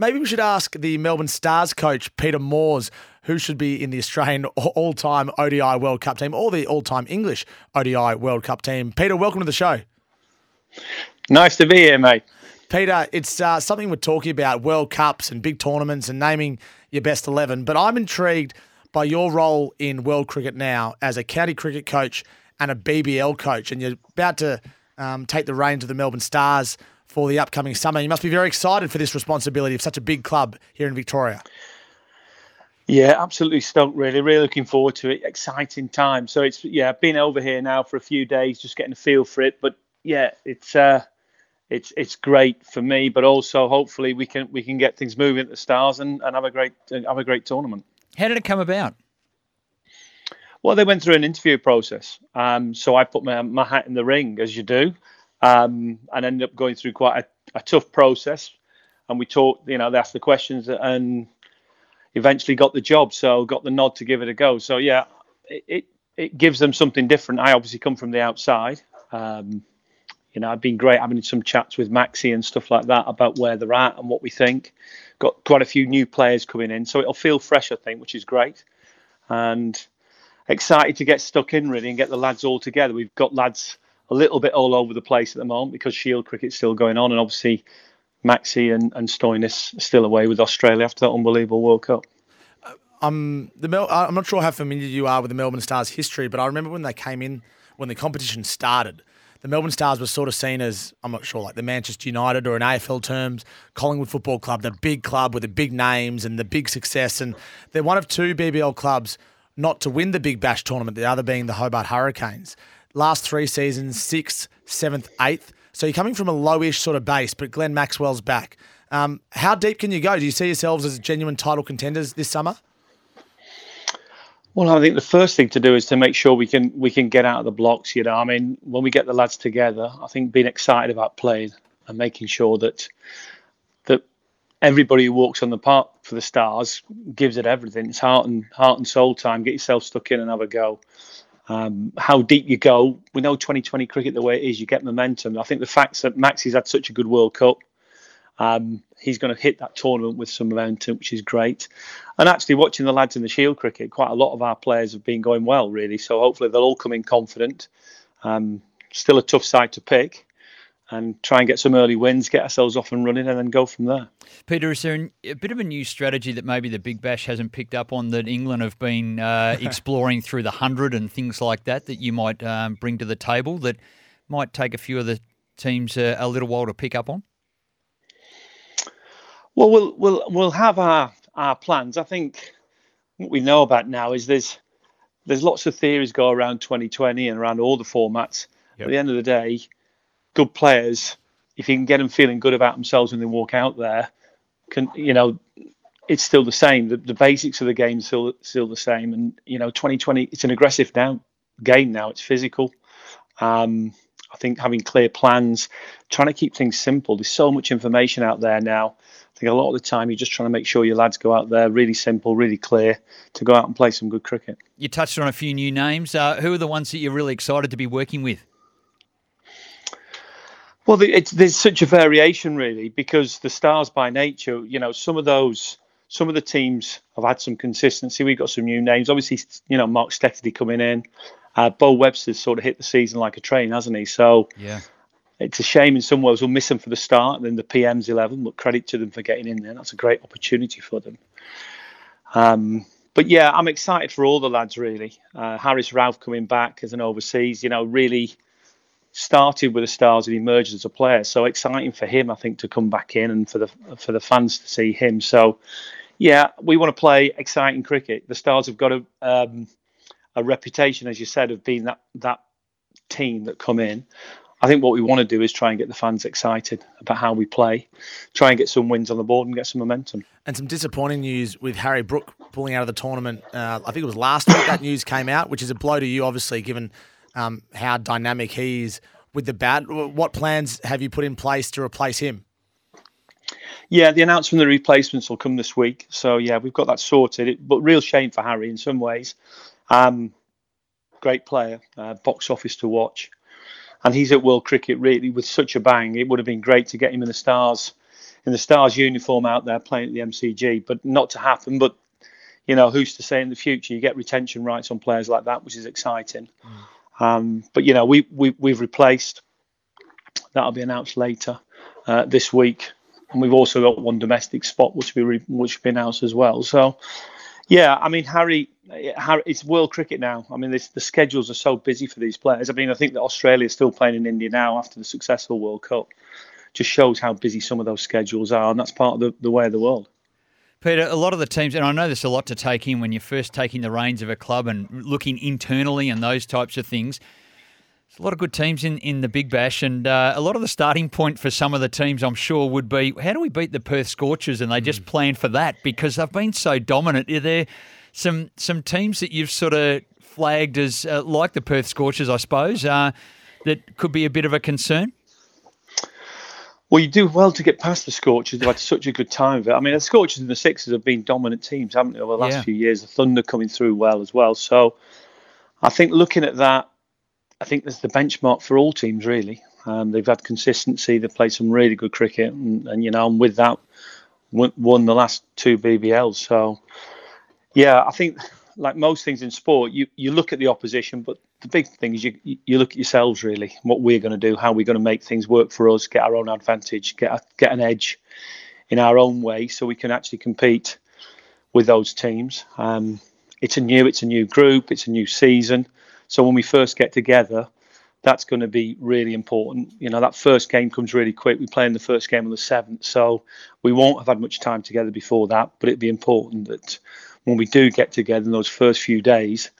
maybe we should ask the Melbourne Stars coach, Peter Moores, who should be in the Australian all time ODI World Cup team or the all time English ODI World Cup team. Peter, welcome to the show. Nice to be here, mate. Peter, it's uh, something we're talking about World Cups and big tournaments and naming your best 11. But I'm intrigued by your role in world cricket now as a county cricket coach and a BBL coach. And you're about to um, take the reins of the Melbourne Stars for the upcoming summer. You must be very excited for this responsibility of such a big club here in Victoria. Yeah, absolutely stoked. Really, really looking forward to it. Exciting time. So it's yeah, been over here now for a few days, just getting a feel for it. But yeah, it's uh, it's it's great for me, but also hopefully we can we can get things moving at the Stars and, and have a great have a great tournament. How did it come about? Well, they went through an interview process. Um, so I put my, my hat in the ring, as you do, um, and ended up going through quite a, a tough process. And we talked, you know, they asked the questions and eventually got the job. So got the nod to give it a go. So yeah, it it, it gives them something different. I obviously come from the outside. Um, you know, I've been great having some chats with Maxi and stuff like that about where they're at and what we think. Got quite a few new players coming in, so it'll feel fresh, I think, which is great. And excited to get stuck in really and get the lads all together. We've got lads a little bit all over the place at the moment because Shield cricket's still going on, and obviously Maxi and, and Stoinis still away with Australia after that unbelievable World Cup. Um, the Mel- I'm not sure how familiar you are with the Melbourne Stars history, but I remember when they came in when the competition started the Melbourne Stars were sort of seen as, I'm not sure, like the Manchester United or in AFL terms, Collingwood Football Club, the big club with the big names and the big success. And they're one of two BBL clubs not to win the Big Bash tournament, the other being the Hobart Hurricanes. Last three seasons, sixth, seventh, eighth. So you're coming from a lowish sort of base, but Glenn Maxwell's back. Um, how deep can you go? Do you see yourselves as genuine title contenders this summer? Well, I think the first thing to do is to make sure we can we can get out of the blocks. You know, I mean, when we get the lads together, I think being excited about playing and making sure that that everybody who walks on the park for the Stars gives it everything. It's heart and heart and soul time. Get yourself stuck in and have a go. Um, how deep you go, we know 2020 cricket the way it is. You get momentum. I think the fact that Maxi's had such a good World Cup um, he's going to hit that tournament with some momentum, which is great. And actually, watching the lads in the Shield cricket, quite a lot of our players have been going well, really. So hopefully, they'll all come in confident. Um, still a tough side to pick, and try and get some early wins, get ourselves off and running, and then go from there. Peter, is there a bit of a new strategy that maybe the Big Bash hasn't picked up on that England have been uh, exploring through the hundred and things like that that you might um, bring to the table that might take a few of the teams uh, a little while to pick up on? Well, we'll we'll we'll have our our plans. I think what we know about now is there's there's lots of theories go around 2020 and around all the formats. Yep. At the end of the day, good players, if you can get them feeling good about themselves when they walk out there, can you know, it's still the same. The, the basics of the game still still the same. And you know, 2020, it's an aggressive now game now. It's physical. Um, I think having clear plans, trying to keep things simple. There's so much information out there now I think a lot of the time you're just trying to make sure your lads go out there really simple, really clear to go out and play some good cricket. You touched on a few new names. Uh, who are the ones that you're really excited to be working with? Well, there's such a variation really because the stars by nature, you know, some of those, some of the teams have had some consistency. We've got some new names. Obviously, you know, Mark Steketee coming in. Uh, Beau Webster's sort of hit the season like a train, hasn't he? So yeah it's a shame in some ways we'll miss them for the start and then the PM's 11, but credit to them for getting in there. That's a great opportunity for them. Um, but yeah, I'm excited for all the lads really. Uh, Haris Rauf coming back as an overseas, you know, really started with the stars and emerged as a player. So exciting for him, I think, to come back in and for the for the fans to see him. So yeah, we want to play exciting cricket. The Stars have got a um, a reputation, as you said, of being that that team that come in I think what we want to do is try and get the fans excited about how we play, try and get some wins on the board and get some momentum. And some disappointing news with Harry Brook pulling out of the tournament. Uh, I think it was last week that news came out, which is a blow to you, obviously, given um, how dynamic he is with the bat. What plans have you put in place to replace him? Yeah, the announcement of the replacements will come this week. So yeah, we've got that sorted. It, but real shame for Harry in some ways. Um, great player, uh, box office to watch and he's at World Cricket really with such a bang. It would have been great to get him in the Stars in the Stars uniform out there playing at the MCG, but not to happen. But you know, who's to say in the future you get retention rights on players like that, which is exciting. Mm. Um, but you know, we, we we've replaced. That'll be announced later uh, this week, and we've also got one domestic spot which will be re- which will be announced as well. So, yeah, I mean, Harry, Harry, it's world cricket now. I mean, this, the schedules are so busy for these players. I mean, I think that Australia is still playing in India now after the successful World Cup. Just shows how busy some of those schedules are, and that's part of the, the way of the world. Peter, a lot of the teams, and I know there's a lot to take in when you're first taking the reins of a club and looking internally and those types of things. There's a lot of good teams in, in the Big Bash, and uh, a lot of the starting point for some of the teams, I'm sure, would be how do we beat the Perth Scorchers? And they just mm. plan for that because they've been so dominant. Are there some some teams that you've sort of flagged as uh, like the Perth Scorchers, I suppose, uh, that could be a bit of a concern? Well, you do well to get past the Scorchers. They've had such a good time of it. I mean, the Scorchers and the Sixers have been dominant teams, haven't they, over the last yeah. few years? The Thunder coming through well as well. So I think looking at that, I think there's the benchmark for all teams, really. Um, they've had consistency. They've played some really good cricket. And, and you know, and with that, won, won the last two BBLs. So, yeah, I think like most things in sport, you, you look at the opposition, but the big thing is you you look at yourselves really, what we're going to do, how we're going to make things work for us, get our own advantage, get get an edge in our own way, so we can actually compete with those teams. Um, it's a new it's a new group, it's a new season, so when we first get together, that's going to be really important. You know, that first game comes really quick. We play in the first game on the seventh, so we won't have had much time together before that. But it'd be important that when we do get together in those first few days,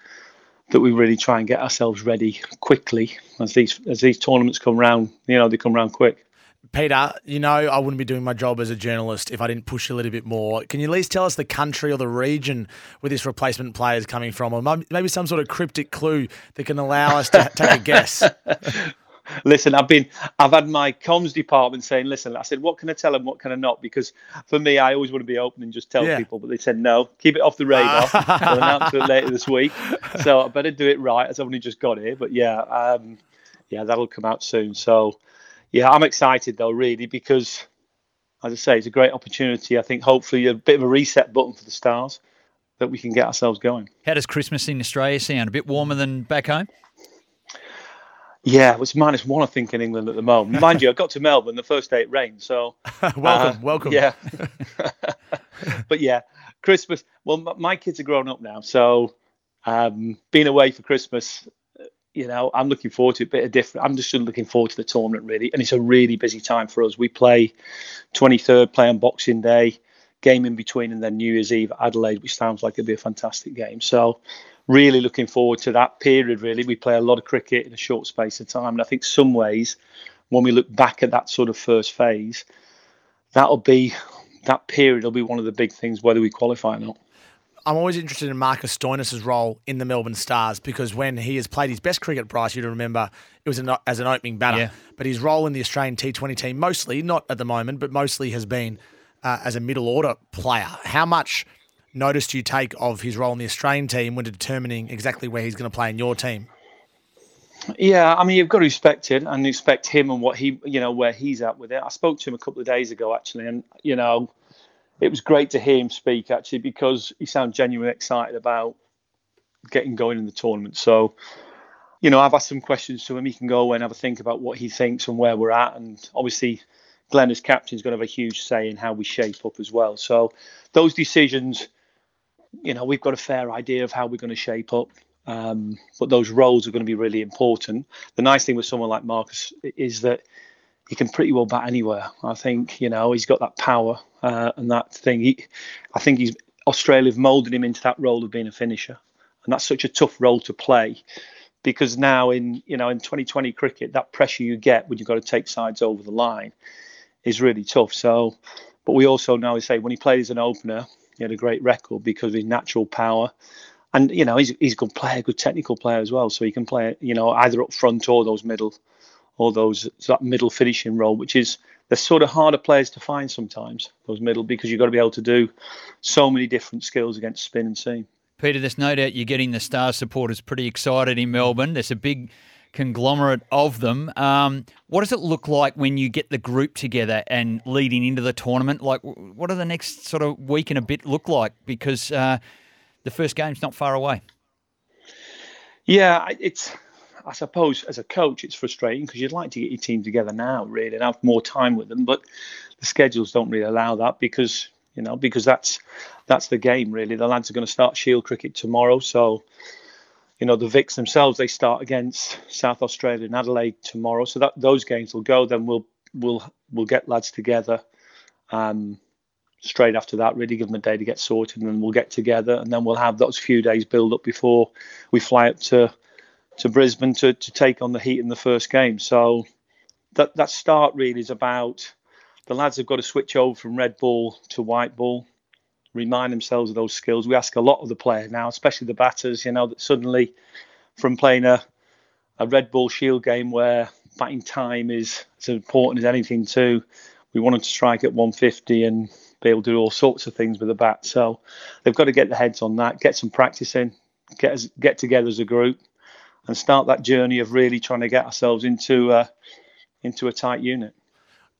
that we really try and get ourselves ready quickly as these as these tournaments come round. You know, they come round quick. Peter, you know I wouldn't be doing my job as a journalist if I didn't push a little bit more. Can you at least tell us the country or the region where this replacement player is coming from, or maybe some sort of cryptic clue that can allow us to take a guess? listen, I've been, I've had my comms department saying, listen, I said, what can I tell them, what can I not? Because for me, I always want to be open and just tell yeah. people, but they said no, keep it off the radar. I'll announce it later this week, so I better do it right. As I've only just got here, but yeah, um, yeah, that'll come out soon. So yeah, I'm excited though, really, because as I say, it's a great opportunity. I think hopefully a bit of a reset button for the Stars that we can get ourselves going. How does Christmas in Australia sound? A bit warmer than back home? Yeah, it's minus one, I think, in England at the moment. Mind you, I got to Melbourne the first day it rained, so welcome, uh, welcome. Yeah, but yeah, Christmas. Well, my kids are grown up now, so um, being away for Christmas, you know, I'm looking forward to a bit of different. I'm just looking forward to the tournament really, and it's a really busy time for us. We play 23rd, play on Boxing Day, game in between, and then New Year's Eve Adelaide, which sounds like it'd be a fantastic game. So really looking forward to that period. Really, we play a lot of cricket in a short space of time, and I think some ways, when we look back at that sort of first phase, that'll be that period will be one of the big things whether we qualify or not. I'm always interested in Marcus Stoinis' role in the Melbourne Stars because when he has played his best cricket, Bryce, you remember it was an, as an opening batter. Yeah. But his role in the Australian T20 team, mostly, not at the moment, but mostly has been uh, as a middle order player. How much notice do you take of his role in the Australian team when determining exactly where he's going to play in your team? Yeah, I mean you've got to respect it and respect him and what he, you know, where he's at with it. I spoke to him a couple of days ago actually, and you know, it was great to hear him speak actually because he sounded genuinely excited about getting going in the tournament. So, you know, I've asked some questions to him. He can go away and have a think about what he thinks and where we're at, and obviously. Glenn as captain is going to have a huge say in how we shape up as well. So those decisions you know, we've got a fair idea of how we're going to shape up. Um, but those roles are going to be really important. The nice thing with someone like Marcus is that he can pretty well bat anywhere. I think you know he's got that power uh, and that thing. He, I think he's Australia have moulded him into that role of being a finisher, and that's such a tough role to play because now in you know in 2020 cricket, that pressure you get when you've got to take sides over the line is really tough. So, but we also now say when he played as an opener, he had a great record because of his natural power. And you know he's he's a good player, good technical player as well. So he can play you know either up front or those middle, or those that middle finishing role, which is they're sort of harder players to find sometimes those middle because you've got to be able to do so many different skills against spin and seam. Peter, there's no doubt you're getting the Stars supporters pretty excited in Melbourne. There's a big conglomerate of them. Um, what does it look like when you get the group together and leading into the tournament? Like, what do the next sort of week and a bit look like? Because uh, the first game's not far away. Yeah, it's. I suppose as a coach, it's frustrating because you'd like to get your team together now, really, and have more time with them. But the schedules don't really allow that because you know because that's that's the game really. The lads are going to start Shield cricket tomorrow, so you know the Vics themselves they start against South Australia and Adelaide tomorrow. So that those games will go. Then we'll we'll we'll get lads together. Um, straight after that, really give them a day to get sorted, and then we'll get together, and then we'll have those few days build up before we fly up to to Brisbane to, to take on the Heat in the first game. So that that start really is about the lads have got to switch over from red ball to white ball, remind themselves of those skills. We ask a lot of the players now, especially the batters, you know, that suddenly from playing a a red ball shield game where batting time is as important as anything too. We wanted to strike at 150 and be able to do all sorts of things with the bat. So they've got to get their heads on that, get some practice in, get get together as a group, and start that journey of really trying to get ourselves into uh, into a tight unit.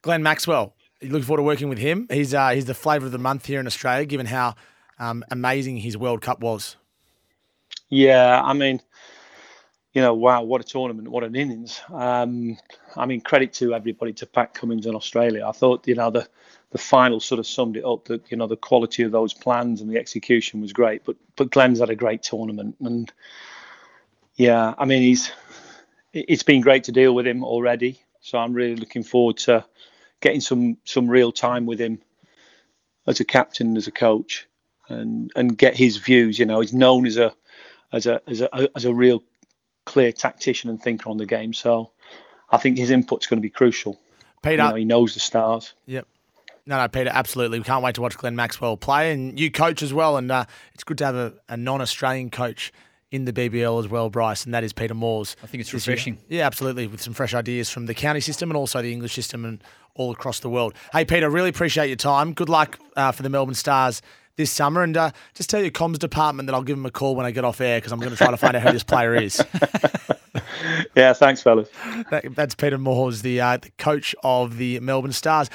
Glenn Maxwell, looking forward to working with him. He's uh, he's the flavour of the month here in Australia, given how um, amazing his World Cup was. Yeah, I mean, you know, wow, what a tournament, what an innings. Um, I mean, credit to everybody, to Pat Cummins in Australia. I thought, you know, the the final sort of summed it up that you know the quality of those plans and the execution was great. But but Glenn's had a great tournament, and yeah, I mean he's it's been great to deal with him already. So I'm really looking forward to getting some some real time with him as a captain, as a coach, and and get his views. You know, he's known as a as a as a as a real clear tactician and thinker on the game. So I think his input's going to be crucial. Peter, you know, he knows the stars. Yep. No, no, Peter, absolutely. We can't wait to watch Glenn Maxwell play, and you coach as well. And uh, it's good to have a, a non-Australian coach in the BBL as well, Bryce, and that is Peter Moores. I think it's refreshing. Yeah, absolutely, with some fresh ideas from the county system and also the English system and all across the world. Hey, Peter, really appreciate your time. Good luck uh, for the Melbourne Stars this summer, and uh, just tell your comms department that I'll give them a call when I get off air because I'm going to try to find out who this player is. yeah, thanks, fellas. That, that's Peter Moores, the, uh, the coach of the Melbourne Stars.